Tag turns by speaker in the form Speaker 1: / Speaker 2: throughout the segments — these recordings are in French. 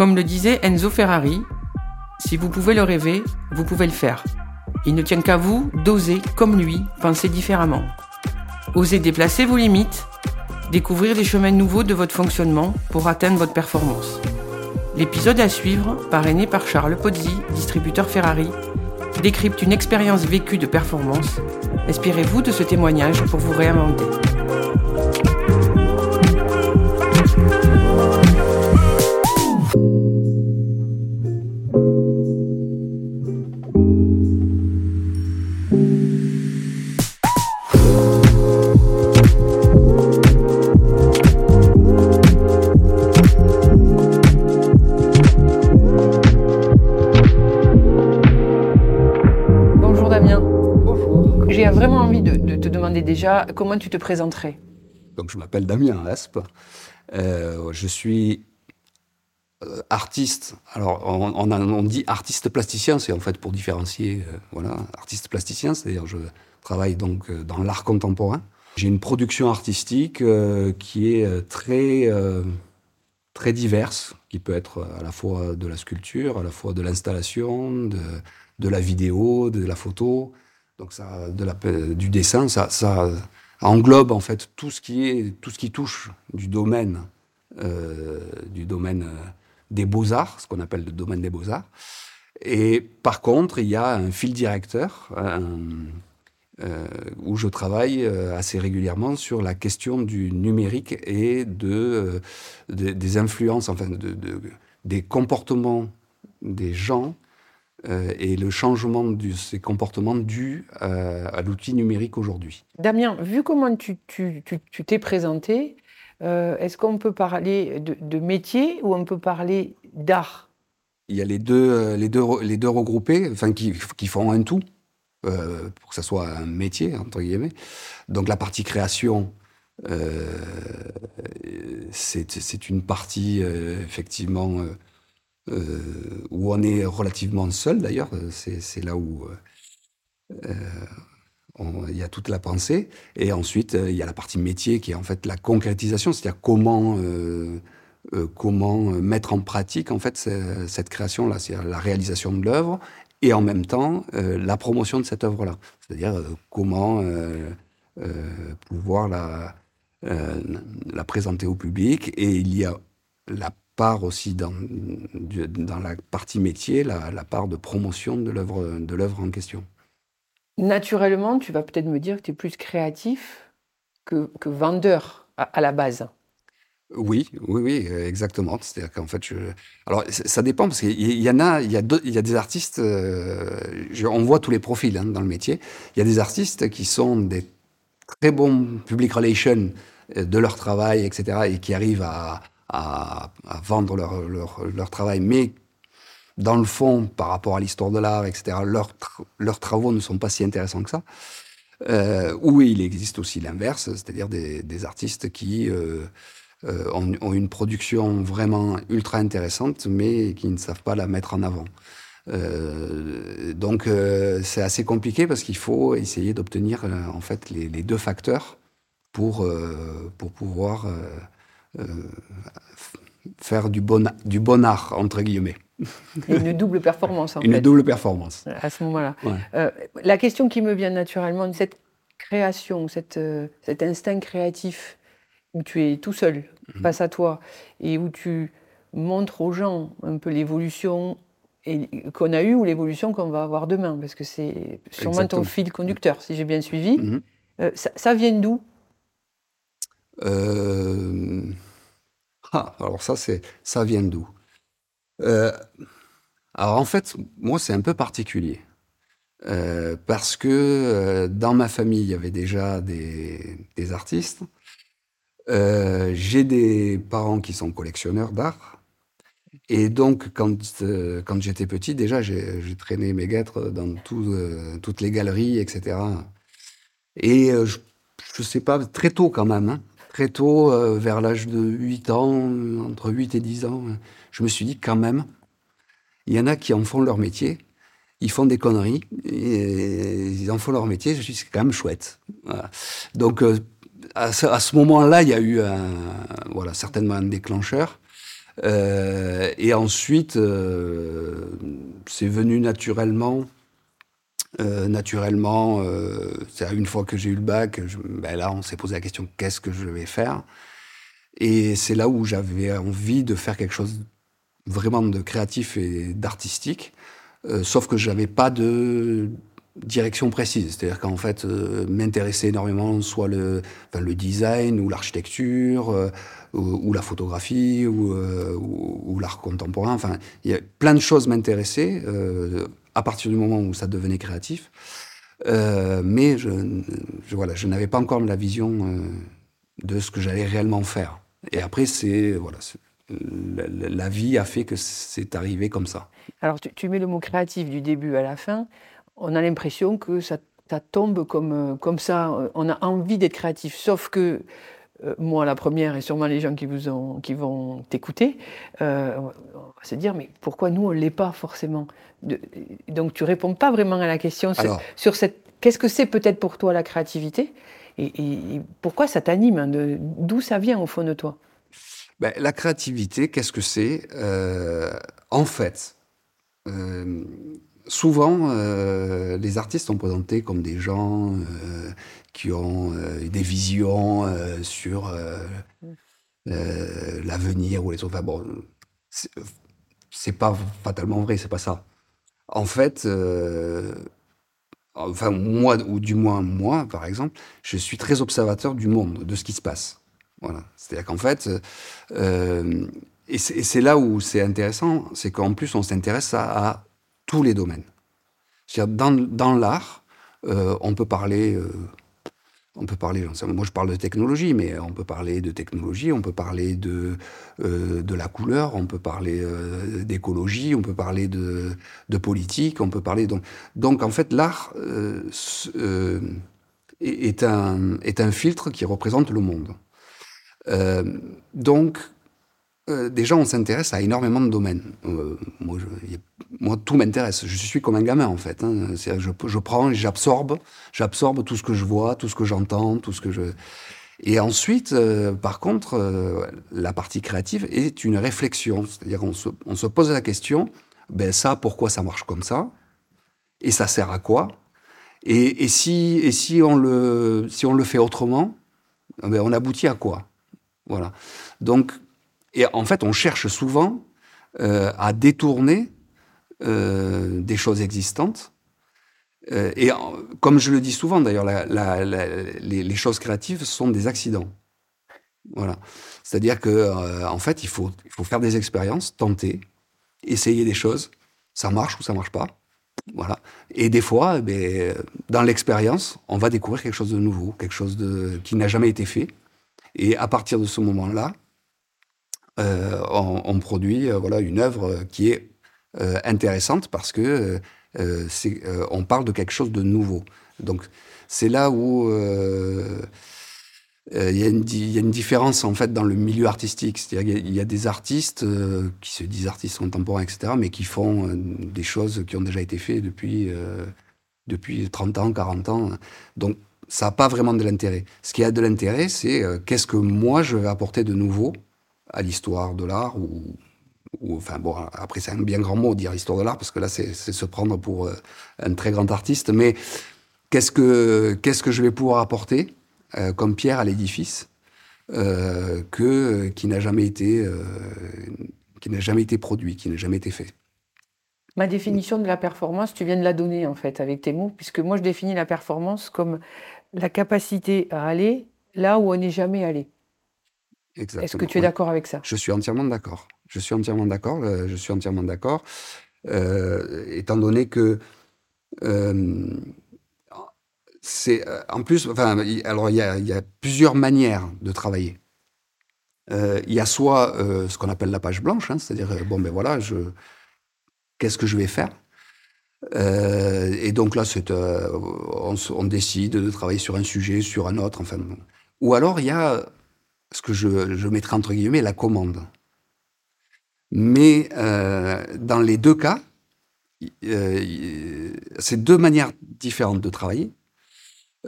Speaker 1: Comme le disait Enzo Ferrari, si vous pouvez le rêver, vous pouvez le faire. Il ne tient qu'à vous d'oser, comme lui, penser différemment. Osez déplacer vos limites, découvrir des chemins nouveaux de votre fonctionnement pour atteindre votre performance. L'épisode à suivre, parrainé par Charles Pozzi, distributeur Ferrari, décrypte une expérience vécue de performance. Inspirez-vous de ce témoignage pour vous réinventer. Déjà comment tu te présenterais?
Speaker 2: Donc je m'appelle Damien Aspe. Euh, je suis euh, artiste. Alors on, dit artiste plasticien, c'est en fait pour différencier. euh, voilà, artiste plasticien, c'est-à-dire je travaille donc dans l'art contemporain. J'ai une production artistique qui est très très diverse, qui peut être à la fois de la sculpture, à la fois de l'installation, de la vidéo, de la photo, donc ça, du dessin. Ça, englobe en fait tout ce qui touche du domaine euh, euh, des beaux arts, ce qu'on appelle le domaine des beaux arts. Et par contre, il y a un fil directeur euh, où je travaille assez régulièrement sur la question du numérique et de, de- des influences, enfin de, de- des comportements des gens euh, et le changement de ces comportements dus euh, à l'outil numérique aujourd'hui.
Speaker 1: Damien, vu comment tu tu- tu- tu t'es présenté, euh, est-ce qu'on peut parler de, de métier ou on peut parler d'art?
Speaker 2: Il y a les deux, les deux, re- les deux regroupés, enfin qui, qui font un tout, pour que ça soit un métier, entre guillemets. Donc la partie création, c'est c'est une partie, effectivement, où on est relativement seul, d'ailleurs. C'est là où euh, euh, il y a toute la pensée. Et ensuite, euh, il y a la partie métier qui est en fait la concrétisation, c'est-à-dire comment... comment mettre en pratique en fait ce- cette création-là, c'est la réalisation de l'œuvre et en même temps la promotion de cette œuvre-là, c'est-à-dire comment pouvoir la, la présenter au public. Et il y a la part aussi dans, dans la partie métier, la, la part de promotion de l'œuvre en question.
Speaker 1: Naturellement, tu vas peut-être me dire que tu es plus créatif que, que vendeur à, à la base.
Speaker 2: Oui, oui, oui, exactement. C'est-à-dire qu'en fait, je... alors ça dépend parce qu'il y en a, il y a, deux- il y a des artistes. euh, je- on voit tous les profils hein, dans le métier. Il y a des artistes qui sont des très bons public relations euh, de leur travail, etc., et qui arrivent à, à- vendre leur, leur, travail, mais dans le fond, par rapport à l'histoire de l'art, etc., leurs, leurs travaux ne sont pas si intéressants que ça. Euh, ou il existe aussi l'inverse, c'est-à-dire des, des artistes qui euh, euh, ont, une production vraiment ultra intéressante, mais qui ne savent pas la mettre en avant. Euh, donc c'est assez compliqué parce qu'il faut essayer d'obtenir en fait les, les deux facteurs pour, pour pouvoir faire du bon, du bon art, entre guillemets.
Speaker 1: Une double performance en
Speaker 2: Une
Speaker 1: fait,
Speaker 2: double performance.
Speaker 1: à ce moment-là.
Speaker 2: Ouais.
Speaker 1: Euh, la question qui me vient naturellement, cette création, cette, euh, cet instinct créatif où tu es tout seul
Speaker 2: Mhm.
Speaker 1: face à toi et où tu montres aux gens un peu l'évolution qu'on a eue ou l'évolution qu'on va avoir demain, parce que c'est sûrement
Speaker 2: Exactement.
Speaker 1: ton fil conducteur, si j'ai bien suivi.
Speaker 2: Mhm.
Speaker 1: Euh, ça, ça vient d'où?
Speaker 2: Euh, Ah, alors ça, ça vient d'où? Euh, Alors en fait, moi, c'est un peu particulier. Euh, parce que euh, dans ma famille, il y avait déjà des, artistes. J'ai des parents qui sont collectionneurs d'art. Et donc, quand, quand j'étais petit, déjà, j'ai traîné mes guêtres dans toutes les galeries, etc. Et je ne sais pas, très tôt quand même, hein. Très tôt, vers l'âge de 8 ans, entre 8 et 10 ans, je me suis dit quand même, il y en a qui en font leur métier ils font des conneries, ils en font leur métier, je suis c'est quand même chouette. Donc, euh, à ce, moment-là, il y a eu voilà, certainement un déclencheur. Euh, et ensuite, euh, c'est venu naturellement. Naturellement, c'est une fois que j'ai eu le bac, ben là, on s'est posé la question qu'est-ce que je vais faire? Et c'est là où j'avais envie de faire quelque chose vraiment de créatif et d'artistique. Euh, sauf que je n'avais pas de direction précise. C'est-à-dire qu'en fait, euh, m'intéressait énormément soit le, design ou l'architecture euh, ou, la photographie ou, ou, l'art contemporain. Enfin, il y a plein de choses m'intéressaient à partir du moment où ça devenait créatif. mais je, voilà, je n'avais pas encore la vision de ce que j'allais réellement faire. Et après, c'est voilà, la, vie a fait que c'est arrivé comme ça.
Speaker 1: Alors, tu, mets le mot créatif du début à la fin. On a l'impression que ça, tombe comme, euh, comme ça. On a envie d'être créatif. Sauf que euh, moi, la première, et sûrement les gens qui, vous ont, qui vont t'écouter, euh, on va se dire mais pourquoi nous, on ne l'est pas forcément Donc, tu réponds pas vraiment à la question sur, cette. Qu'est-ce que c'est peut-être pour toi la créativité et, pourquoi ça t'anime hein, D'où ça vient au fond de toi?
Speaker 2: Ben, La créativité, qu'est-ce que c'est? En fait, euh, souvent, euh, les artistes sont présentés comme des gens euh, qui ont des visions sur l'avenir ou les autres. Enfin, bon, c'est pas fatalement vrai, c'est pas ça. En fait, enfin moi, ou du moins moi, par exemple, je suis très observateur du monde, de ce qui se passe. Voilà. C'est-à-dire qu'en fait, et c'est là où c'est intéressant, c'est qu'en plus, on s'intéresse à, tous les domaines. Dans, dans l'art, euh, on peut parler, euh, on peut parler, moi je parle de technologie, mais on peut parler de technologie, on peut parler de, euh, la couleur, on peut parler d'écologie, on peut parler de, politique, on peut parler. Donc, donc en fait, l'art est, un, est un filtre qui représente le monde. donc, euh, déjà, on s'intéresse à énormément de domaines. Euh, moi, tout m'intéresse. Je suis comme un gamin, en fait. Hein. Je, prends, j'absorbe, j'absorbe tout ce que je vois, tout ce que j'entends, tout ce que je... Et ensuite, euh, par contre, la partie créative est une réflexion. C'est-à-dire qu'on se, on se pose la question, ben ça, pourquoi ça marche comme ça? Et ça sert à quoi? Et, et, si, et si, on le, si on le fait autrement, ben on aboutit à quoi? Voilà. Donc, et en fait, on cherche souvent euh, à détourner euh, des choses existantes. Euh, et comme je le dis souvent, d'ailleurs, les, choses créatives sont des accidents. Voilà. C'est-à-dire que, en fait, il faut, il faut faire des expériences, tenter, essayer des choses. Ça marche ou ça marche pas. Voilà. Et des fois, eh ben, dans l'expérience, on va découvrir quelque chose de nouveau, quelque chose de, qui n'a jamais été fait. Et à partir de ce moment-là, euh, on, produit euh, voilà, une œuvre qui est euh, intéressante parce que on parle de quelque chose de nouveau. Donc c'est là où il y, a une différence en fait dans le milieu artistique. C'est-à-dire y a des artistes qui se disent artistes contemporains, etc., mais qui font des choses qui ont déjà été faites depuis, depuis 30 ans, 40 ans. Donc ça n'a pas vraiment de l'intérêt. Ce qui a de l'intérêt, c'est qu'est-ce que moi je vais apporter de nouveau à l'histoire de l'art ou, enfin bon après c'est un bien grand mot dire histoire de l'art parce que là c'est se prendre pour euh, un très grand artiste mais qu'est-ce que qu'est-ce que je vais pouvoir apporter euh, comme pierre à l'édifice euh, que qui n'a jamais été qui n'a jamais été produit qui n'a jamais été fait?
Speaker 1: Ma définition de la performance, tu viens de la donner en fait avec tes mots, puisque moi je définis la performance comme la capacité à aller là où on n'est jamais allé. Est-ce que tu es d'accord avec ça?
Speaker 2: Je suis entièrement d'accord. Je suis entièrement d'accord. Euh, je suis entièrement d'accord. Euh, étant donné que euh, c'est en plus, enfin, alors il y, a, plusieurs manières de travailler. il y a soit ce qu'on appelle la page blanche, hein, c'est-à-dire, bon, ben voilà, je, qu'est-ce que je vais faire? Et donc là, c'est, on, on, décide de travailler sur un sujet, sur un autre, enfin. Ou alors, il y a ce que je, je mettrai entre guillemets la commande. Mais dans les deux cas, euh, c'est deux manières différentes de travailler.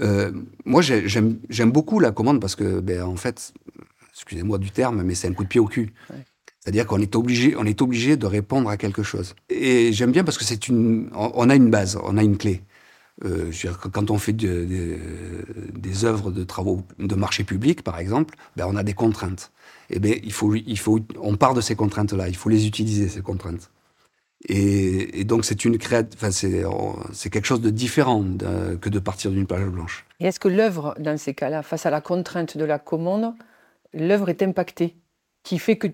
Speaker 2: Euh, moi, j'aime beaucoup la commande parce que, ben, en fait, excusez-moi du terme, mais c'est un coup de pied au cul. C'est-à-dire qu'on est obligé, on est obligé de répondre à quelque chose. Et j'aime bien parce que c'est une, on a une base, on a une clé. Euh, je veux dire, quand on fait des œuvres de travaux de marché public, par exemple, ben, on a des contraintes. Et ben, il faut, il faut, on part de ces contraintes-là. Il faut les utiliser ces contraintes. Et, donc c'est une enfin, c'est quelque chose de différent que de partir d'une page blanche.
Speaker 1: Et est-ce que l'œuvre, dans ces cas-là, face à la contrainte de la commande, l'œuvre est impactée, qui fait que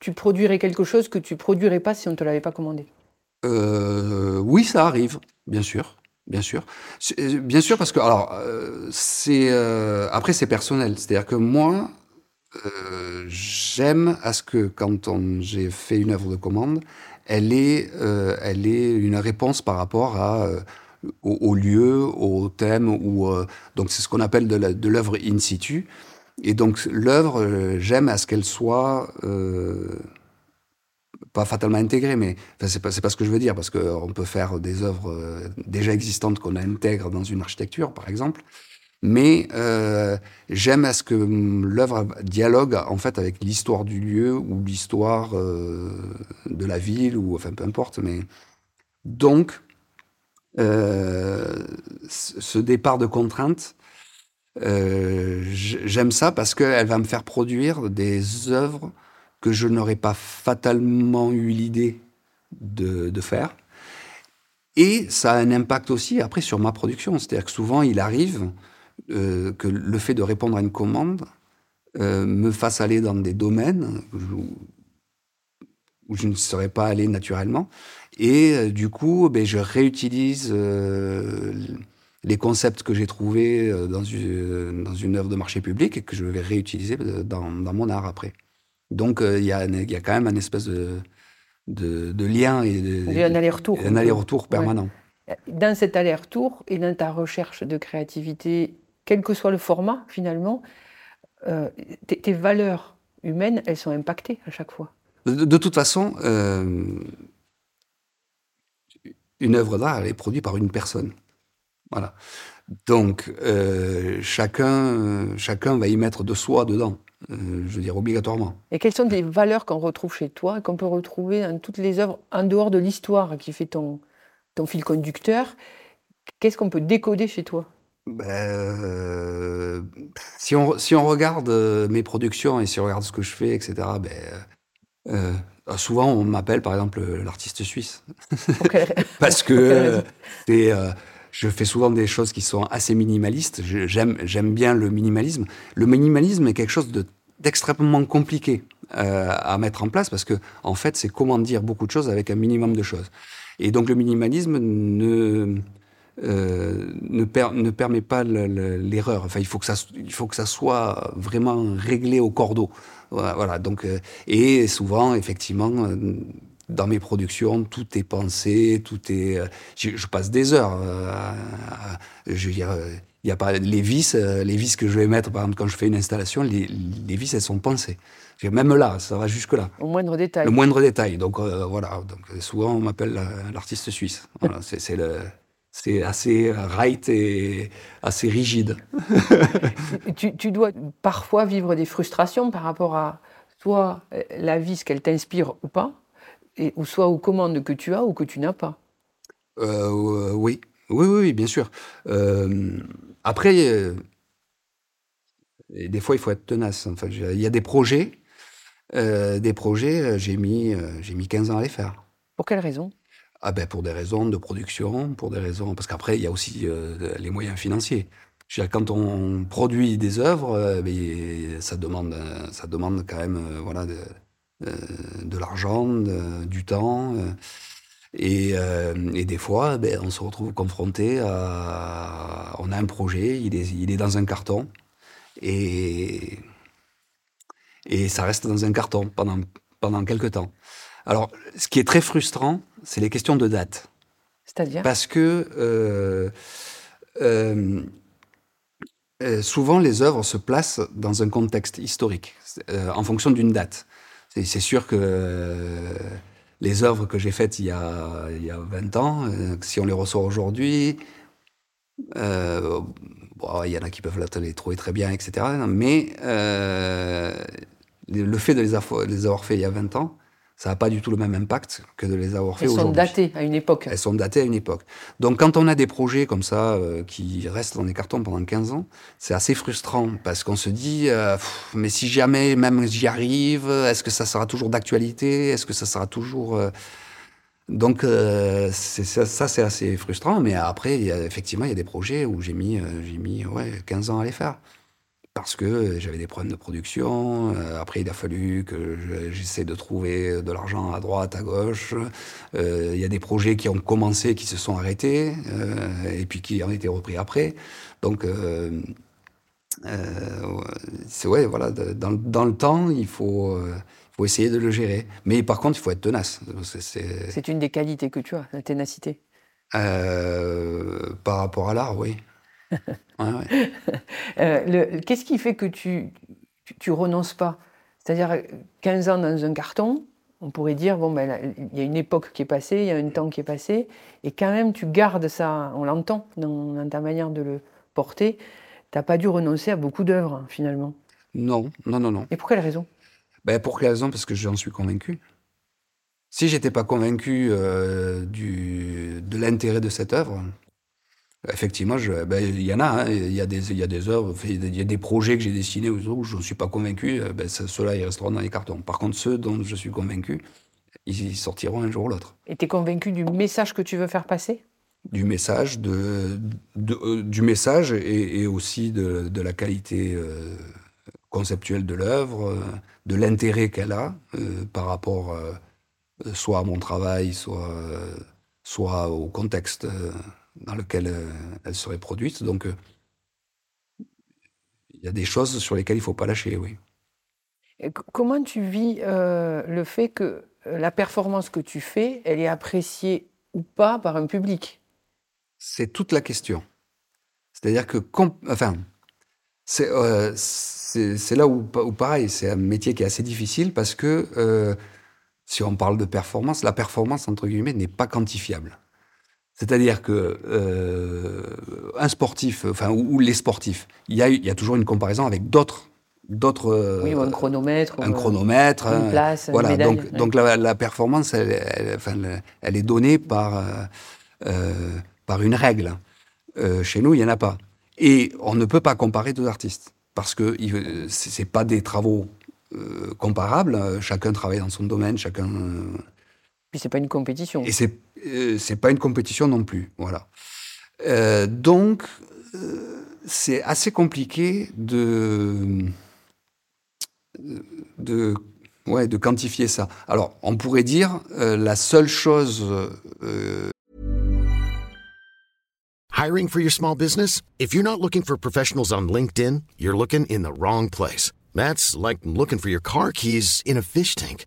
Speaker 1: tu produirais quelque chose que tu produirais pas si on ne te l'avait pas commandé?
Speaker 2: Euh, Oui, ça arrive, bien sûr. Bien sûr. Euh, bien sûr, parce que, alors, euh, c'est. après, c'est personnel. C'est-à-dire que moi, j'aime à ce que, quand j'ai fait une œuvre de commande, elle est, euh, elle est une réponse par rapport à, euh, au, lieu, au thème. Ou, euh, donc c'est ce qu'on appelle de l'œuvre in situ. Et donc l'œuvre, j'aime à ce qu'elle soit pas fatalement intégrée, mais c'est pas, pas ce que je veux dire, parce qu'on peut faire des œuvres déjà existantes qu'on intègre dans une architecture, par exemple. Mais euh, j'aime à ce que l'œuvre dialogue en fait avec l'histoire du lieu ou l'histoire euh, de la ville ou enfin peu importe. Mais donc euh, ce départ de contrainte, j'aime ça parce qu'elle va me faire produire des œuvres que je n'aurais pas fatalement eu l'idée de, faire. Et ça a un impact aussi après sur ma production. C'est-à-dire que souvent, il arrive euh, que le fait de répondre à une commande euh, me fasse aller dans des domaines où, je ne serais pas allé naturellement. Et euh, du coup, ben, je réutilise les concepts que j'ai trouvés dans une, œuvre de marché public et que je vais réutiliser dans mon art après. Donc il y, a, y a quand même un espèce de, de, lien et
Speaker 1: de, un aller-retour.
Speaker 2: Un aller-retour permanent.
Speaker 1: Dans cet aller-retour et dans ta recherche de créativité quel que soit le format, finalement, euh, tes, valeurs humaines, elles sont impactées à chaque fois.
Speaker 2: De, toute façon, euh, une œuvre d'art, elle est produite par une personne. Voilà. Donc, euh, chacun, chacun va y mettre de soi dedans, je veux dire, obligatoirement.
Speaker 1: Et quelles sont les valeurs qu'on retrouve chez toi et qu'on peut retrouver dans toutes les œuvres, en dehors de l'histoire qui fait ton, ton fil conducteur? Qu'est-ce qu'on peut décoder chez toi?
Speaker 2: Ben, euh, si, on, si on regarde euh, mes productions et si on regarde ce que je fais, etc., ben, euh, souvent on m'appelle par exemple l'artiste suisse. Parce que je fais souvent des choses qui sont assez minimalistes. J'aime, bien le minimalisme. Le minimalisme est quelque chose de, d'extrêmement compliqué à mettre en place parce que, en fait, c'est comment dire beaucoup de choses avec un minimum de choses. Et donc le minimalisme ne euh, ne, permet pas l'erreur. Enfin, il faut que ça, il faut que ça soit vraiment réglé au cordeau. Voilà. donc, euh, et souvent, effectivement, euh, dans mes productions, tout est pensé, tout est. Je, passe des heures. je veux dire, il y a pas les vis, les vis que je vais mettre, par exemple, quand je fais une installation, les, les vis, elles sont pensées. Même là, ça va jusque là.
Speaker 1: Au moindre détail.
Speaker 2: Le moindre détail. Donc voilà. Donc souvent, on m'appelle l'artiste suisse. Voilà, c'est le c'est assez right et assez rigide.
Speaker 1: tu, dois parfois vivre des frustrations par rapport à soit la vie, ce qu'elle t'inspire ou pas, et, ou soit aux commandes que tu as ou que tu n'as pas.
Speaker 2: Euh, oui. oui, oui, bien sûr. Euh, après, euh, des fois, il faut être tenace. Enfin, il y a des projets, des projets, j'ai mis, j'ai mis 15 ans à les faire.
Speaker 1: Pour quelle raison?
Speaker 2: Ah ben pour des raisons de production, pour des raisons parce qu'après il y a aussi les moyens financiers. quand on produit des œuvres, ben, ça demande ça demande quand même voilà de, de l'argent, du temps. Et, et, des fois, ben, on se retrouve confronté à. On a un projet, il est, il est dans un carton. Et, Et ça reste dans un carton pendant, pendant quelques temps. Alors, ce qui est très frustrant, c'est les questions de date.
Speaker 1: C'est-à-dire?
Speaker 2: Parce que euh, euh, euh, souvent, les œuvres se placent dans un contexte historique, euh, en fonction d'une date. C'est sûr que euh, les œuvres que j'ai faites il y a, il y a 20 ans, euh, si on les ressort aujourd'hui, euh, il y en a qui peuvent les trouver très bien, etc. Mais le fait de les avoir, les avoir fait il y a 20 ans, ça n'a pas du tout le même impact que de les avoir fait
Speaker 1: Elles sont
Speaker 2: aujourd'hui.
Speaker 1: datées à une époque.
Speaker 2: Elles sont datées à une époque. Donc quand on a des projets comme ça euh, qui restent dans les cartons pendant 15 ans, c'est assez frustrant parce qu'on se dit euh, Pff, mais si jamais même j'y arrive, est-ce que ça sera toujours d'actualité? Est-ce que ça sera toujours euh, donc ça, ça, c'est assez frustrant, mais après il y a, effectivement il y a des projets où j'ai mis j'ai mis ouais 15 ans à les faire parce que j'avais des problèmes de production. Euh, après, il a fallu que je- j'essaie de trouver de l'argent à droite, à gauche. Euh, Il y a des projets qui ont commencé, qui se sont arrêtés, euh, et puis qui ont été repris après. Donc, euh, euh, c'est ouais, voilà, dans, dans le temps, il faut, euh, il faut essayer de le gérer. Mais par contre, il faut être tenace. C'est-
Speaker 1: une des qualités que tu as, la ténacité.
Speaker 2: euh, par rapport à l'art, oui. Ouais, ouais.
Speaker 1: Euh, Qu'est-ce qui fait que tu, tu, tu renonces pas? C'est-à-dire, euh, 15 ans dans un carton, on pourrait dire, bon, ben, il y a une époque qui est passée, il y a un temps qui est passé, et quand même, tu gardes ça, on l'entend dans, dans ta manière de le porter. Tu n'as pas dû renoncer à beaucoup d'œuvres, finalement.
Speaker 2: Non, non, non, non.
Speaker 1: Et pour quelle raison?
Speaker 2: Ben, pour quelle raison? Parce que j'en suis convaincu. Si j'étais pas convaincu euh, du, de l'intérêt de cette œuvre, effectivement, ben, il y en a. hein, Il y, a des, y a des œuvres, il y a des projets que j'ai dessinés où je ne suis pas convaincu. euh, Ben, ceux-là, ils resteront dans les cartons. Par contre, ceux dont je suis convaincu, ils sortiront un jour ou l'autre.
Speaker 1: Et tu es convaincu du message que tu veux faire passer?
Speaker 2: Du message, de, de- euh, du message et, et aussi de, de la qualité euh, conceptuelle de l'œuvre, euh, de l'intérêt qu'elle a par rapport soit à mon travail, soit, soit au contexte dans lequel euh, elle serait produite. Donc, euh, il y a des choses sur lesquelles il ne faut pas lâcher, oui.
Speaker 1: Et Comment tu vis euh, le fait que la performance que tu fais, elle est appréciée ou pas par un public?
Speaker 2: C'est toute la question. C'est-à-dire que, enfin, c'est euh, là où, où pareil, c'est un métier qui est assez difficile parce que euh, si on parle de performance, la performance, entre guillemets, n'est pas quantifiable. C'est-à-dire que euh, un sportif, enfin, ou, ou les sportifs, il y, a, y a toujours une comparaison avec d'autres. d'autres euh,
Speaker 1: Oui, ou un chronomètre.
Speaker 2: un
Speaker 1: euh,
Speaker 2: chronomètre.
Speaker 1: une
Speaker 2: hein.
Speaker 1: place, une
Speaker 2: voilà,
Speaker 1: médaille,
Speaker 2: donc,
Speaker 1: ouais.
Speaker 2: donc la, la performance, elle, elle- enfin, elle- elle est donnée par, euh, par une règle. Euh, chez nous, il n'y en a pas. Et on ne peut pas comparer deux artistes, parce que c'est pas des travaux comparables. Chacun travaille dans son domaine, chacun.
Speaker 1: Puis c'est pas une compétition.
Speaker 2: et c'est euh, c'est pas une compétition non plus, voilà. Euh, donc euh, c'est assez compliqué de de de quantifier ça. Alors on pourrait dire la seule chose
Speaker 3: Hiring for your small business? If you're not looking for professionals on LinkedIn, you're looking in the wrong place. That's like looking for your car keys in a fish tank.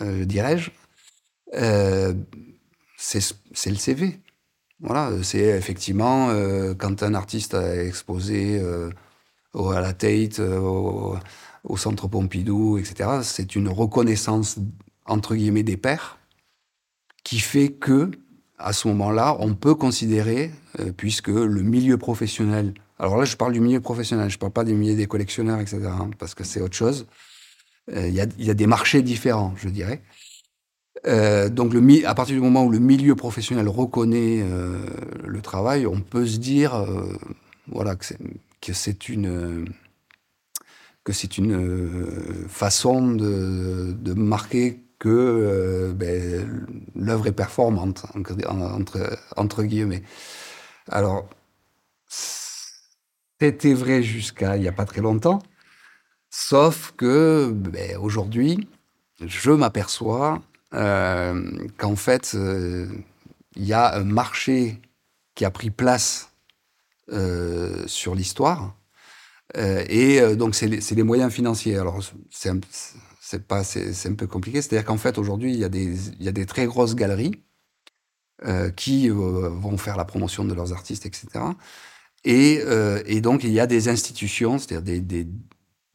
Speaker 2: dirais-je, euh, c'est le CV. Voilà, c'est effectivement euh, quand un artiste a exposé euh, à la Tate, euh, au, au, Centre Pompidou, etc., c'est une reconnaissance entre guillemets des pairs qui fait que à ce moment-là, on peut considérer, puisque le milieu professionnel, alors là je parle du milieu professionnel, je ne parle pas du milieu des collectionneurs, etc., hein, parce que c'est autre chose. Il y, a, des marchés différents, je dirais. Euh, donc, à partir du moment où le milieu professionnel reconnaît euh, le travail, on peut se dire, euh, voilà, que c'est une que c'est une façon de, de, marquer que ben, l'œuvre est performante entre, entre guillemets. Alors, c'était vrai jusqu'à il n'y a pas très longtemps, sauf que ben, aujourd'hui, je m'aperçois euh, qu'en fait, il euh, y a un marché qui a pris place euh, sur l'histoire. et donc, c'est les, les, moyens financiers. Alors, c'est un, un peu compliqué. C'est-à-dire qu'en fait, aujourd'hui, il y, y, a des très grosses galeries qui vont faire la promotion de leurs artistes, etc. Et, et donc, il y a des institutions, c'est-à-dire des,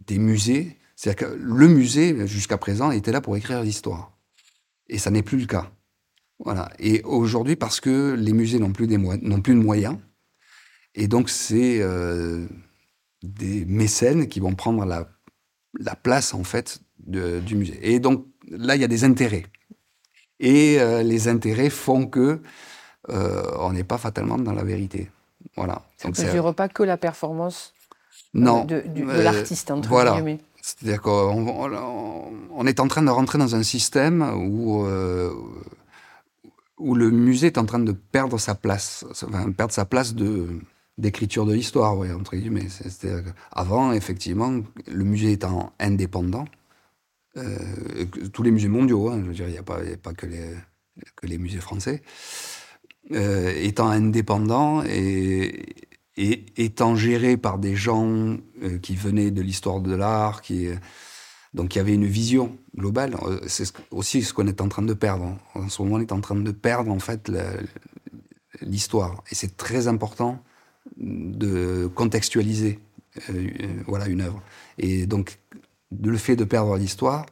Speaker 2: des, musées. C'est-à-dire que le musée, jusqu'à présent, était là pour écrire l'histoire. Et ça n'est plus le cas. Voilà. Et aujourd'hui, parce que les musées n'ont plus, des n'ont plus de moyens, et donc c'est euh, des mécènes qui vont prendre la, la place, en fait, de, du musée. Et donc là, il y a des intérêts. Et euh, les intérêts font que euh, on n'est pas fatalement dans la vérité. Voilà.
Speaker 1: Ça ne mesure pas que la performance
Speaker 2: non,
Speaker 1: de, de, de l'artiste, entre
Speaker 2: voilà. guillemets. C'est-à-dire qu'on on est en train de rentrer dans un système où, euh, où le musée est en train de perdre sa place, enfin, perdre sa place de d'écriture de l'histoire, entre guillemets. Avant, effectivement, le musée étant indépendant, euh, tous les musées mondiaux, hein, je veux dire, il n'y a, pas, a pas que les, que les musées français, euh, étant indépendants et, et étant géré par des gens euh, qui venaient de l'histoire de l'art, qui donc il y avait une vision globale. Euh, c'est aussi ce qu'on est en train de perdre. En ce moment, on est en train de perdre en fait l'histoire, et c'est très important de contextualiser euh, voilà une œuvre. Et donc le fait de perdre l'histoire,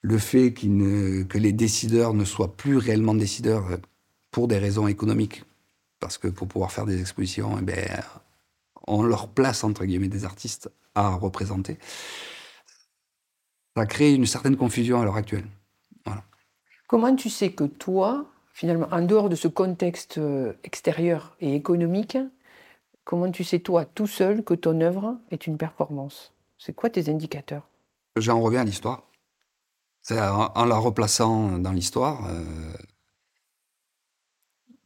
Speaker 2: le fait que les décideurs ne soient plus réellement décideurs pour des raisons économiques, parce que pour pouvoir faire des expositions, eh ben, on leur place, entre guillemets, des artistes à représenter. Ça crée une certaine confusion à l'heure actuelle. Voilà.
Speaker 1: Comment tu sais que toi, finalement, en dehors de ce contexte euh, extérieur et économique, comment tu sais, toi, tout seul, que ton œuvre est une performance? C'est quoi tes indicateurs?
Speaker 2: J'en reviens à l'histoire. En, la replaçant dans l'histoire, euh,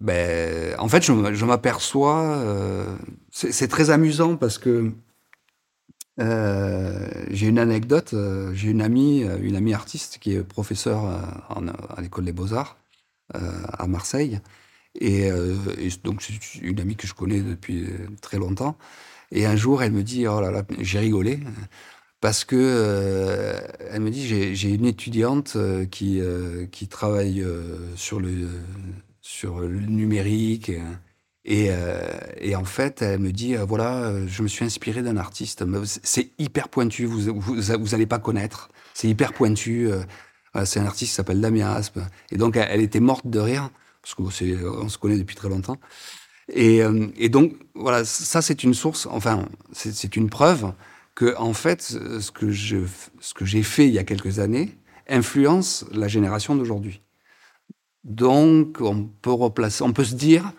Speaker 2: ben, en fait, je, m'aperçois, euh, c'est très amusant parce que euh, j'ai une anecdote. Euh, j'ai une amie, une amie artiste qui est professeure à l'école des beaux-arts à Marseille. Et, et donc, c'est une amie que je connais depuis très longtemps. Et un jour, elle me dit, oh là là, j'ai rigolé parce que elle me dit j'ai une étudiante qui qui travaille sur le sur le numérique. Et, euh, et, en fait, elle me dit, euh, voilà, je me suis inspiré d'un artiste. C'est hyper pointu, vous vous, allez pas connaître. C'est hyper pointu. Euh, c'est un artiste qui s'appelle Damien Aspe. Et donc, elle, était morte de rire, parce qu'on se connaît depuis très longtemps. Et, et donc, voilà, ça, c'est une source, enfin, c'est une preuve que, en fait, ce que j'ai fait il y a quelques années influence la génération d'aujourd'hui. Donc, on peut replacer, on peut se dire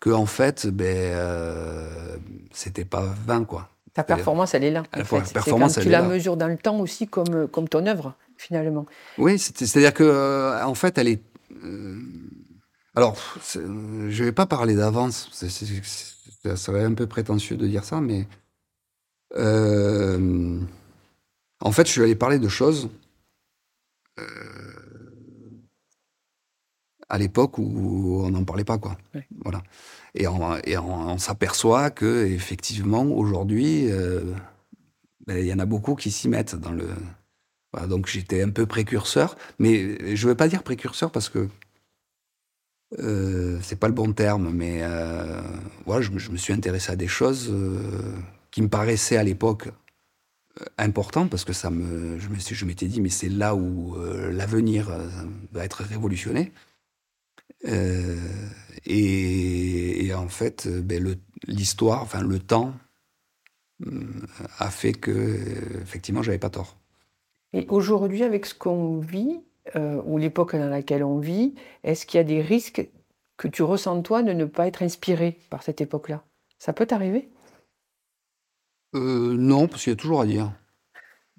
Speaker 2: que en fait, ben, euh, c'était pas vain, quoi.
Speaker 1: Ta performance, elle est là.
Speaker 2: La performance,
Speaker 1: tu la mesures dans le temps aussi, comme, comme ton œuvre, finalement.
Speaker 2: Oui, c'est-à-dire que, euh, en fait, elle est. Euh, alors, je vais pas parler d'avance, ça serait un peu prétentieux de dire ça, mais. En fait, je suis allé parler de choses euh, à l'époque où on n'en parlait pas, quoi. Voilà. Et on, s'aperçoit que effectivement aujourd'hui, euh, ben, il y en a beaucoup qui s'y mettent dans le. donc j'étais un peu précurseur, mais je ne veux pas dire précurseur parce que euh, c'est pas le bon terme, mais euh, voilà, je, me suis intéressé à des choses euh, qui me paraissaient à l'époque importantes parce que ça me, je m'étais dit, mais c'est là où l'avenir va être révolutionné. Et, en fait, ben, l'histoire, enfin le temps, a fait que effectivement, j'avais pas tort.
Speaker 1: Et aujourd'hui, avec ce qu'on vit, euh, ou l'époque dans laquelle on vit, est-ce qu'il y a des risques que tu ressens toi de ne pas être inspiré par cette époque-là? Ça peut t'arriver?
Speaker 2: Euh, Non, parce qu'il y a toujours à dire.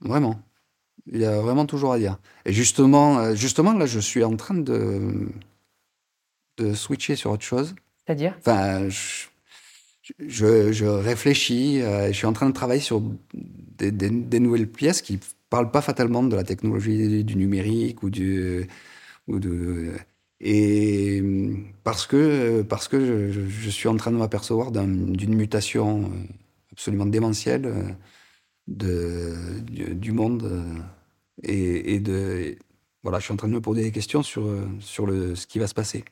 Speaker 2: Vraiment. Il y a vraiment toujours à dire. Et justement, euh, justement là, je suis en train de, de switcher sur autre chose.
Speaker 1: C'est-à-dire?
Speaker 2: Enfin, je, je, réfléchis, je suis en train de travailler sur des, des nouvelles pièces qui parle pas fatalement de la technologie du numérique ou du ou de et parce que parce que je, suis en train de m'apercevoir d'une mutation absolument démentielle de, du, monde et, de voilà je suis en train de me poser des questions sur sur le ce qui va se passer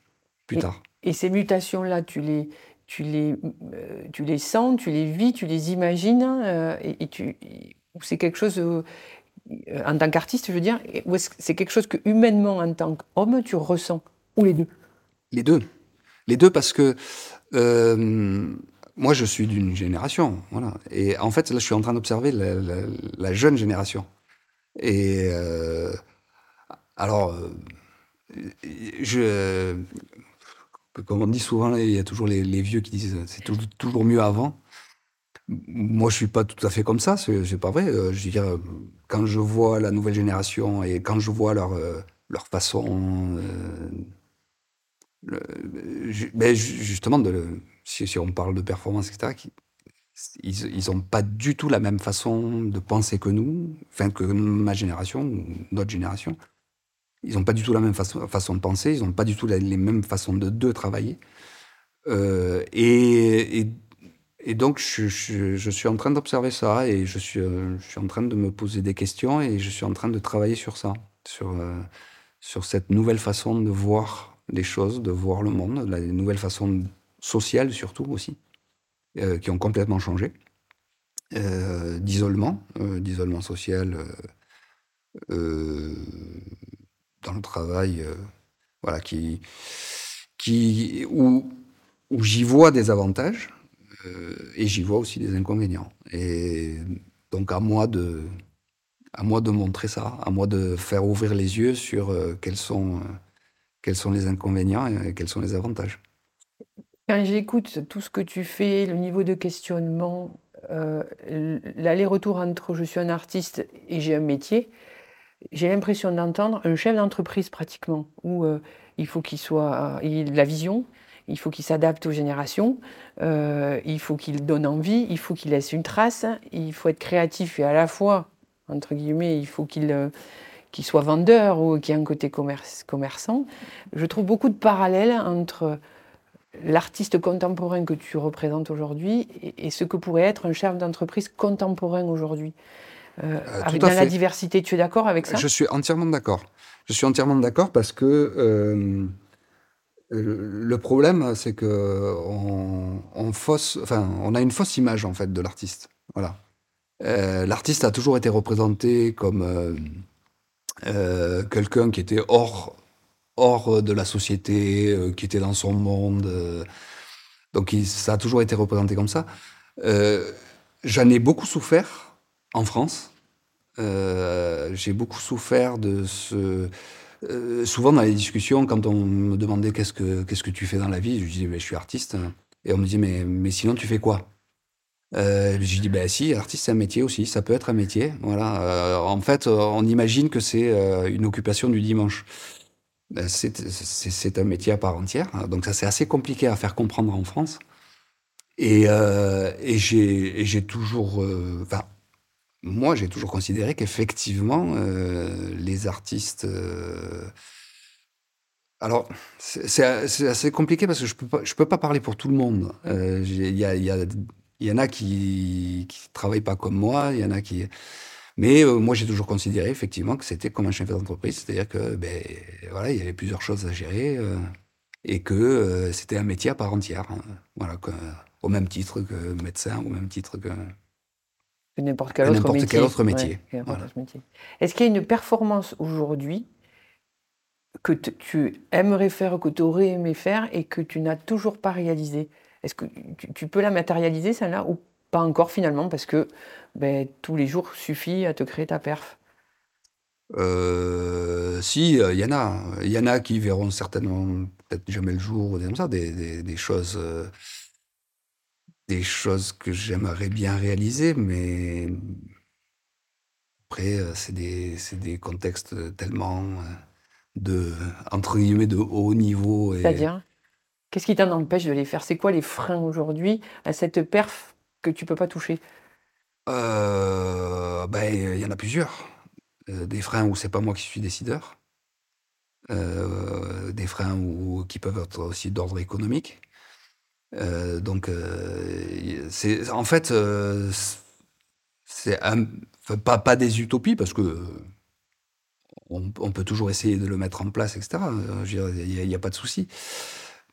Speaker 2: plus tard
Speaker 1: et ces mutations là tu les tu les, tu les sens, tu les vis, tu les imagines, euh, et, et, tu, c'est quelque chose euh, en tant qu'artiste, je veux dire, ou est-ce que c'est quelque chose que humainement, en tant qu'homme, tu ressens Ou les deux?
Speaker 2: Les deux. Les deux parce que euh, moi, je suis d'une génération. Voilà. Et en fait, là, je suis en train d'observer la, jeune génération. Et euh, alors, je, comme on dit souvent, il y a toujours les, vieux qui disent c'est toujours mieux avant. Moi, je suis pas tout à fait comme ça, c'est pas vrai. Euh, je veux dire, quand je vois la nouvelle génération et quand je vois leur, euh, leur façon. Euh, ben, justement, si, on parle de performance, etc., ils n'ont pas du tout la même façon de penser que nous, enfin que ma génération ou notre génération. Ils n'ont pas du tout la même façon, de penser, ils n'ont pas du tout les mêmes façons de, travailler. et, et donc, je, suis en train d'observer ça et je suis, euh, je suis en train de me poser des questions et je suis en train de travailler sur ça, sur, euh, cette nouvelle façon de voir les choses, de voir le monde, la nouvelle façon sociale surtout aussi, euh, qui ont complètement changé, d'isolement, d'isolement social dans le travail, voilà, qui, qui, où, où j'y vois des avantages euh, et j'y vois aussi des inconvénients. Et donc à moi de, à moi de montrer ça, à moi de faire ouvrir les yeux sur euh, quels, sont, euh, quels sont les inconvénients et quels sont les avantages.
Speaker 1: Quand j'écoute tout ce que tu fais, le niveau de questionnement, l'aller-retour entre je suis un artiste et j'ai un métier, j'ai l'impression d'entendre un chef d'entreprise pratiquement, où il faut qu'il soit, il ait de la vision, il faut qu'il s'adapte aux générations, euh, il faut qu'il donne envie, il faut qu'il laisse une trace, il faut être créatif et à la fois, entre guillemets, il faut qu'il euh, soit vendeur ou qu'il ait un côté commerçant. Je trouve beaucoup de parallèles entre l'artiste contemporain que tu représentes aujourd'hui et, ce que pourrait être un chef d'entreprise contemporain aujourd'hui. Euh, avec dans la diversité, tu es d'accord avec ça?
Speaker 2: Je suis entièrement d'accord. Je suis entièrement d'accord parce que le problème, c'est que on, fausse, enfin, on a une fausse image en fait de l'artiste. Voilà. Euh, l'artiste a toujours été représenté comme euh, euh, quelqu'un qui était hors, hors de la société, qui était dans son monde. donc ça a toujours été représenté comme ça. J'en ai beaucoup souffert en France. J'ai beaucoup souffert de ce euh, souvent dans les discussions, quand on me demandait qu'est-ce que, qu'est-ce que tu fais dans la vie, je disais ben, je suis artiste. Et on me disait mais, mais sinon tu fais quoi? Euh, Je dis ben si, artiste c'est un métier aussi, ça peut être un métier. Voilà. Euh, en fait, on imagine que c'est euh, une occupation du dimanche. Ben, c'est, un métier à part entière, donc ça c'est assez compliqué à faire comprendre en France. Et, et j'ai, j'ai toujours, moi, j'ai toujours considéré qu'effectivement, euh, les artistes. euh, Alors, c'est assez compliqué parce que je je peux pas parler pour tout le monde. Euh, Il y, en a qui qui travaillent pas comme moi, il y en a qui. Mais moi, j'ai toujours considéré effectivement que c'était comme un chef d'entreprise, c'est-à-dire que ben voilà, il y avait plusieurs choses à gérer et que c'était un métier à part entière. hein. Voilà, au même titre que médecin, au même titre que.
Speaker 1: Que n'importe quel,
Speaker 2: Que
Speaker 1: autre métier.
Speaker 2: quel autre métier.
Speaker 1: Ouais, que n'importe
Speaker 2: Voilà.
Speaker 1: autre métier. Est-ce qu'il y a une performance aujourd'hui que tu aimerais faire, que tu aurais aimé faire et que tu n'as toujours pas réalisé? Est-ce que tu, tu peux la matérialiser, celle-là, ou pas encore finalement, parce que ben, tous les jours suffit à te créer ta perf
Speaker 2: Euh, si, euh, il y en a. Il y en a qui verront certainement peut-être jamais le jour, ou des, comme ça, des, des- des choses, euh, des choses que j'aimerais bien réaliser, mais après, euh, c'est des, contextes tellement euh, de, entre guillemets, de haut niveau. et-
Speaker 1: C'est-à-dire Qu'est-ce qui t'en empêche de les faire? C'est quoi les freins aujourd'hui à cette perf que tu peux pas toucher?
Speaker 2: Euh, ben, il y en a plusieurs. Des freins où c'est pas moi qui suis décideur. Euh, des freins où, qui peuvent être aussi d'ordre économique. Euh, donc, euh, en fait, euh, c'est pas, des utopies parce que on, peut toujours essayer de le mettre en place, etc. Il n'y a, pas de souci.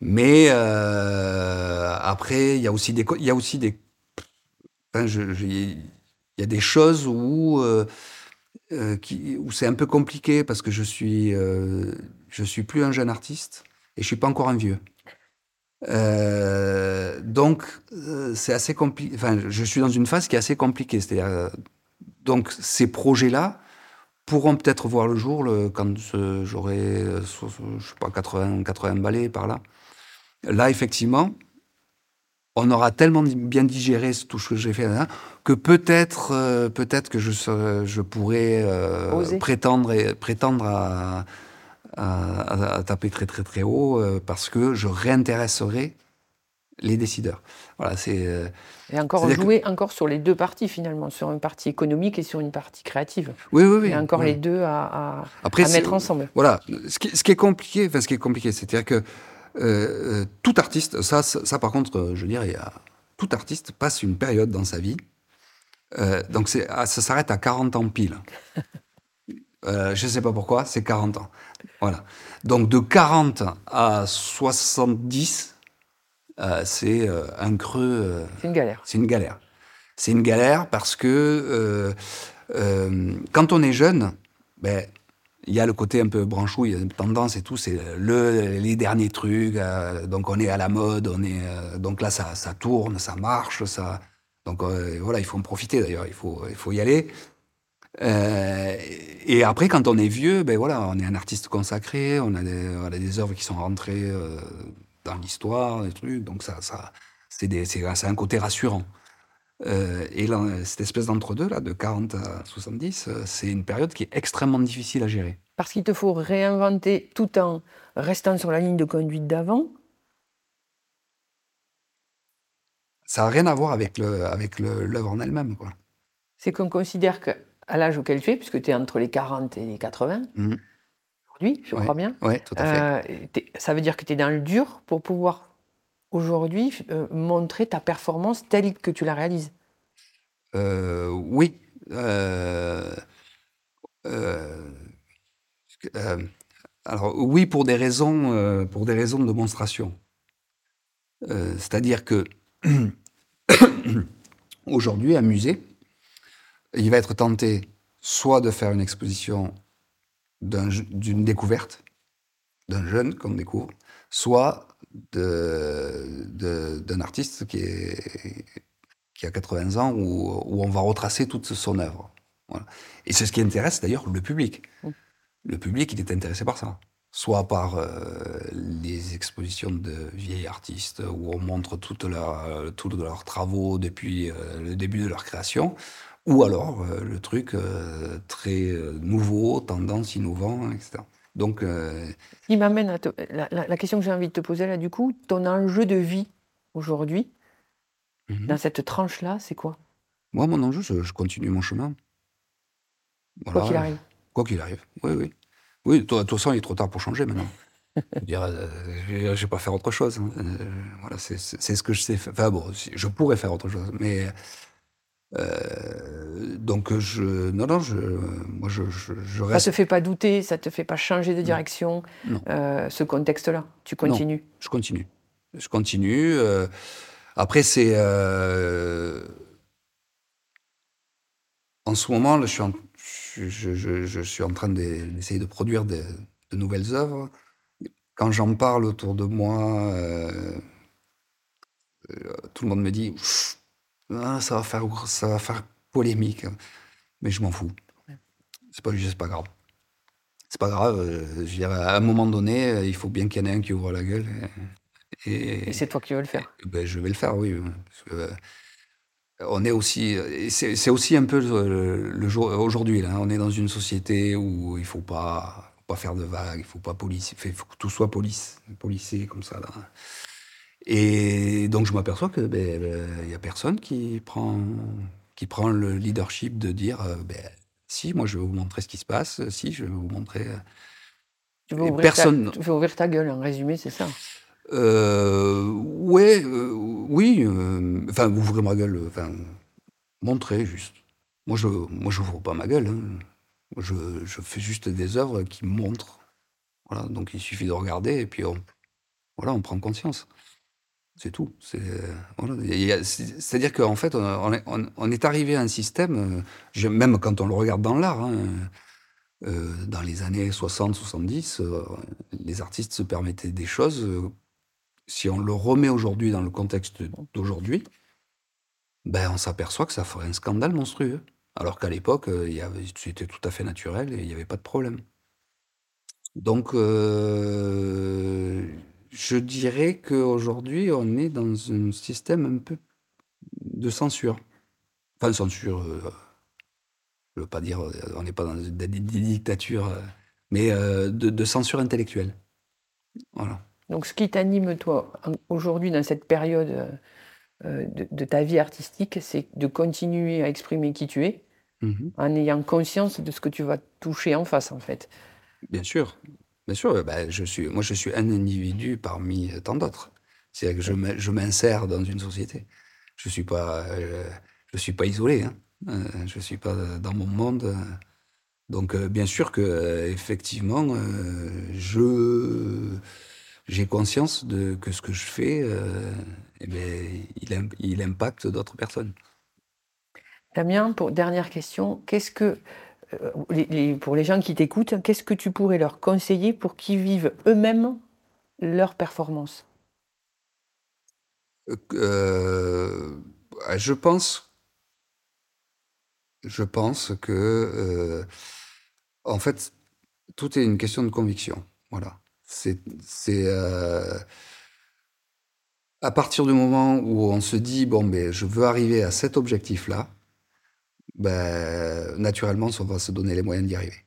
Speaker 2: Mais après, il y a aussi des, il y a aussi des Enfin, y a des choses où, où c'est un peu compliqué parce que je suis, je suis plus un jeune artiste et je suis pas encore un vieux. Euh, donc, euh, c'est assez compliqué. Enfin, je suis dans une phase qui est assez compliquée. C'est-à-dire, euh, donc, ces projets-là pourront peut-être voir le jour le- quand j'aurai, je sais pas, 80, 80 balais par là. Là, effectivement, on aura tellement bien digéré tout ce que j'ai fait là, que peut-être euh, peut-être que je, je pourrais euh, prétendre, et- prétendre à, à- taper très très très haut euh, parce que je réintéresserai les décideurs. Voilà, c'est euh,
Speaker 1: Et encore
Speaker 2: que-
Speaker 1: jouer encore sur les deux parties finalement, sur une partie économique et sur une partie créative.
Speaker 2: oui oui oui.
Speaker 1: A encore
Speaker 2: oui.
Speaker 1: les deux à, à-
Speaker 2: Après,
Speaker 1: à
Speaker 2: c'est-
Speaker 1: mettre ensemble.
Speaker 2: Voilà, ce qui, ce qui est compliqué, enfin ce qui est compliqué, c'est-à-dire que euh, tout artiste, ça, ça, ça, par contre, je a- tout artiste passe une période dans sa vie, euh, donc ah, ça s'arrête à 40 ans pile. Euh, je ne sais pas pourquoi, c'est 40 ans. Voilà. Donc de 40 à 70, euh, c'est euh, un creux. euh,
Speaker 1: C'est une galère.
Speaker 2: c'est une galère. C'est une galère parce que quand on est jeune, ben, il y a le côté un peu branchouille, il y a une tendance et tout, c'est le, les derniers trucs. donc on est à la mode, on est, donc là ça, ça tourne, ça marche, ça. Donc voilà, il faut en profiter d'ailleurs, il faut, il faut y aller. Euh, et après, quand on est vieux, ben voilà, on est un artiste consacré, on a des, on a des œuvres qui sont rentrées euh, dans l'histoire, des trucs, donc ça, ça, c'est un côté rassurant. Euh, et là, cette espèce d'entre-deux, là, de 40 à 70, euh, c'est une période qui est extrêmement difficile à gérer.
Speaker 1: Parce qu'il te faut réinventer tout en restant sur la ligne de conduite d'avant.
Speaker 2: Ça n'a rien à voir avec le- avec le- l'œuvre en elle-même. quoi.
Speaker 1: C'est qu'on considère qu'à l'âge auquel tu es, puisque tu es entre les 40 et les 80,
Speaker 2: Mhm.
Speaker 1: aujourd'hui, je
Speaker 2: Ouais.
Speaker 1: crois bien,
Speaker 2: Oui, tout à fait.
Speaker 1: euh, ça veut dire que tu es dans le dur pour pouvoir aujourd'hui euh, montrer ta performance telle que tu la réalises.
Speaker 2: Euh, oui. Alors oui pour des raisons, pour des raisons de démonstration. C'est-à-dire que aujourd'hui, un musée, il va être tenté soit de faire une exposition d'une découverte, d'un jeune qu'on découvre, soit d'un artiste qui, est, qui a 80 ans où, où on va retracer toute son œuvre. Voilà. Et c'est ce qui intéresse d'ailleurs le public. Le public, il est intéressé par ça. Soit par euh, les expositions de vieilles artistes où on montre toute leur, tous leurs travaux depuis euh, le début de leur création, ou alors euh, le truc euh, très euh, nouveau, tendance, innovant, etc. Donc, euh,
Speaker 1: Ce qui m'amène à te- la, la- la question que j'ai envie de te poser là, du coup, ton enjeu de vie aujourd'hui,
Speaker 2: Mhm.
Speaker 1: dans cette tranche-là, c'est quoi?
Speaker 2: Moi, mon enjeu, je, je continue mon chemin.
Speaker 1: Quoi qu'il arrive.
Speaker 2: Quoi qu'il arrive, oui, oui. Oui, de toute façon, il est trop tard pour changer maintenant. je veux dire, euh, je vais pas faire autre chose. hein. Euh, voilà, c'est c'est ce que je sais faire. Enfin bon, je pourrais faire autre chose, mais euh, donc je, non, non, je, moi je, je, je
Speaker 1: Ça
Speaker 2: reste,
Speaker 1: te fait pas douter, ça te fait pas changer de direction,
Speaker 2: Non.
Speaker 1: euh, ce contexte-là? Tu continues?
Speaker 2: je continue, je continue. euh, après, c'est en ce moment, là, je suis en, je, suis en train de- d'essayer de produire de, de nouvelles œuvres. Quand j'en parle autour de moi, tout le monde me dit Pff, ah, ça va faire ça va faire polémique, mais je m'en fous. C'est pas c'est pas grave. C'est pas grave. euh, je veux dire, à un moment donné, euh, il faut bien qu'il y en ait un qui ouvre la gueule. Et, et-
Speaker 1: Et c'est toi qui veux le faire.
Speaker 2: ben, je vais le faire, oui. Parce que, euh, on est aussi, c'est c'est aussi un peu le, le jour aujourd'hui. Là, on est dans une société où il faut pas, faut pas faire de vagues, il faut pas police, il faut que tout soit police, policé comme ça. Là. Et donc je m'aperçois que ben, ben, y a personne qui prend, qui prend le leadership de dire, euh, ben, si, moi je vais vous montrer ce qui se passe, si, je vais vous montrer. euh,
Speaker 1: Tu veux, ouvrir
Speaker 2: personne-
Speaker 1: ta, tu veux ouvrir ta gueule, en résumé, c'est ça?
Speaker 2: Euh, ouais, euh, oui. euh, enfin, ouvrir ma gueule. euh, Enfin, montrer juste. Moi, je, moi, pas ma gueule. hein. Je, je fais juste des œuvres qui montrent. Voilà. Donc, il suffit de regarder et puis on, voilà, on prend conscience. C'est tout. C'est- C'est-à-dire qu'en fait, on, est, arrivé à un système. euh, même quand on le regarde dans l'art. hein, euh, dans les années 60-70, les artistes se permettaient des choses euh, si on le remet aujourd'hui dans le contexte d'aujourd'hui, ben on s'aperçoit que ça ferait un scandale monstrueux. Alors qu'à l'époque, euh, c'était tout à fait naturel et il n'y avait pas de problème. Donc, euh, je dirais qu'aujourd'hui, on est dans un système un peu de censure. Enfin, censure, euh, je ne veux pas dire, euh, on n'est pas dans des, des dictatures, euh, mais euh, de, de censure intellectuelle. Voilà.
Speaker 1: Donc, ce qui t'anime, toi, aujourd'hui, dans cette période de, de ta vie artistique, c'est de continuer à exprimer qui tu es,
Speaker 2: Mhm.
Speaker 1: en ayant conscience de ce que tu vas toucher en face, en fait.
Speaker 2: Bien sûr, bien sûr. ben, je suis, moi, je suis un individu parmi tant d'autres. C'est-à-dire que je m'in- je m'insère dans une société. Je suis pas, euh, je suis pas isolé. Hein. Euh, je suis pas dans mon monde. Donc, euh, bien sûr que effectivement, je j'ai conscience de que ce que je fais, euh, eh ben, il, il impacte d'autres personnes.
Speaker 1: Damien, pour dernière question, qu'est-ce que, les- pour les gens qui t'écoutent, qu'est-ce que tu pourrais leur conseiller pour qu'ils vivent eux-mêmes leur performance?
Speaker 2: Euh, je pense, je pense que, euh, en fait, tout est une question de conviction. Voilà. C'est, euh, à partir du moment où on se dit bon, ben, je veux arriver à cet objectif-là, ben, naturellement, on va se donner les moyens d'y arriver.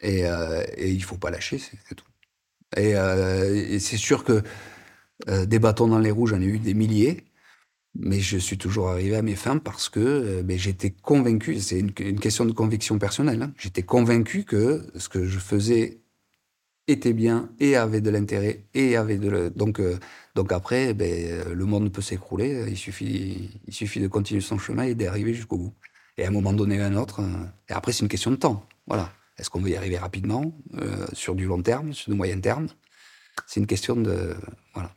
Speaker 2: Et, euh, il faut pas lâcher, c'est, tout. Et, euh, et c'est sûr que des bâtons dans les roues, j'en ai eu des milliers, mais je suis toujours arrivé à mes fins parce que j'étais convaincu, c'est une, question de conviction personnelle, hein. j'étais convaincu que ce que je faisais était bien et avait de l'intérêt et avait de le- donc donc après ben, le monde peut s'écrouler il suffit il suffit de continuer son chemin et d'arriver jusqu'au bout et à un moment donné un autre euh, et après c'est une question de temps voilà est-ce qu'on veut y arriver rapidement euh, sur du long terme sur du moyen terme? C'est une question de voilà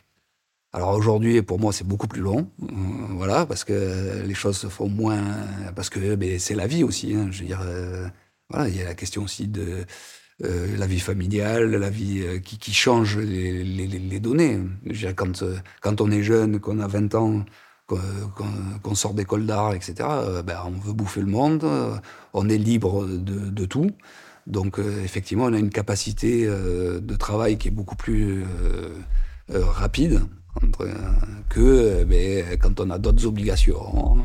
Speaker 2: alors aujourd'hui, pour moi, c'est beaucoup plus long, euh, voilà, parce que les choses se font moins, parce que c'est la vie aussi. hein, je veux dire, voilà, il y a la question aussi de la vie familiale, la vie qui, change les, les- données. Je veux dire, quand, quand on est jeune, qu'on a 20 ans, qu'on- qu'on sort d'école d'art, etc., euh, ben, on veut bouffer le monde, euh, on est libre de, tout. Donc, euh, effectivement, on a une capacité de travail qui est beaucoup plus rapide que ben, quand on a d'autres obligations.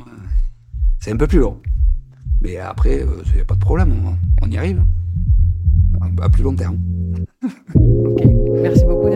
Speaker 2: C'est un peu plus long. Mais après, il n'y a pas de problème, on, on y arrive. À, à plus long terme.
Speaker 1: Ok, merci beaucoup.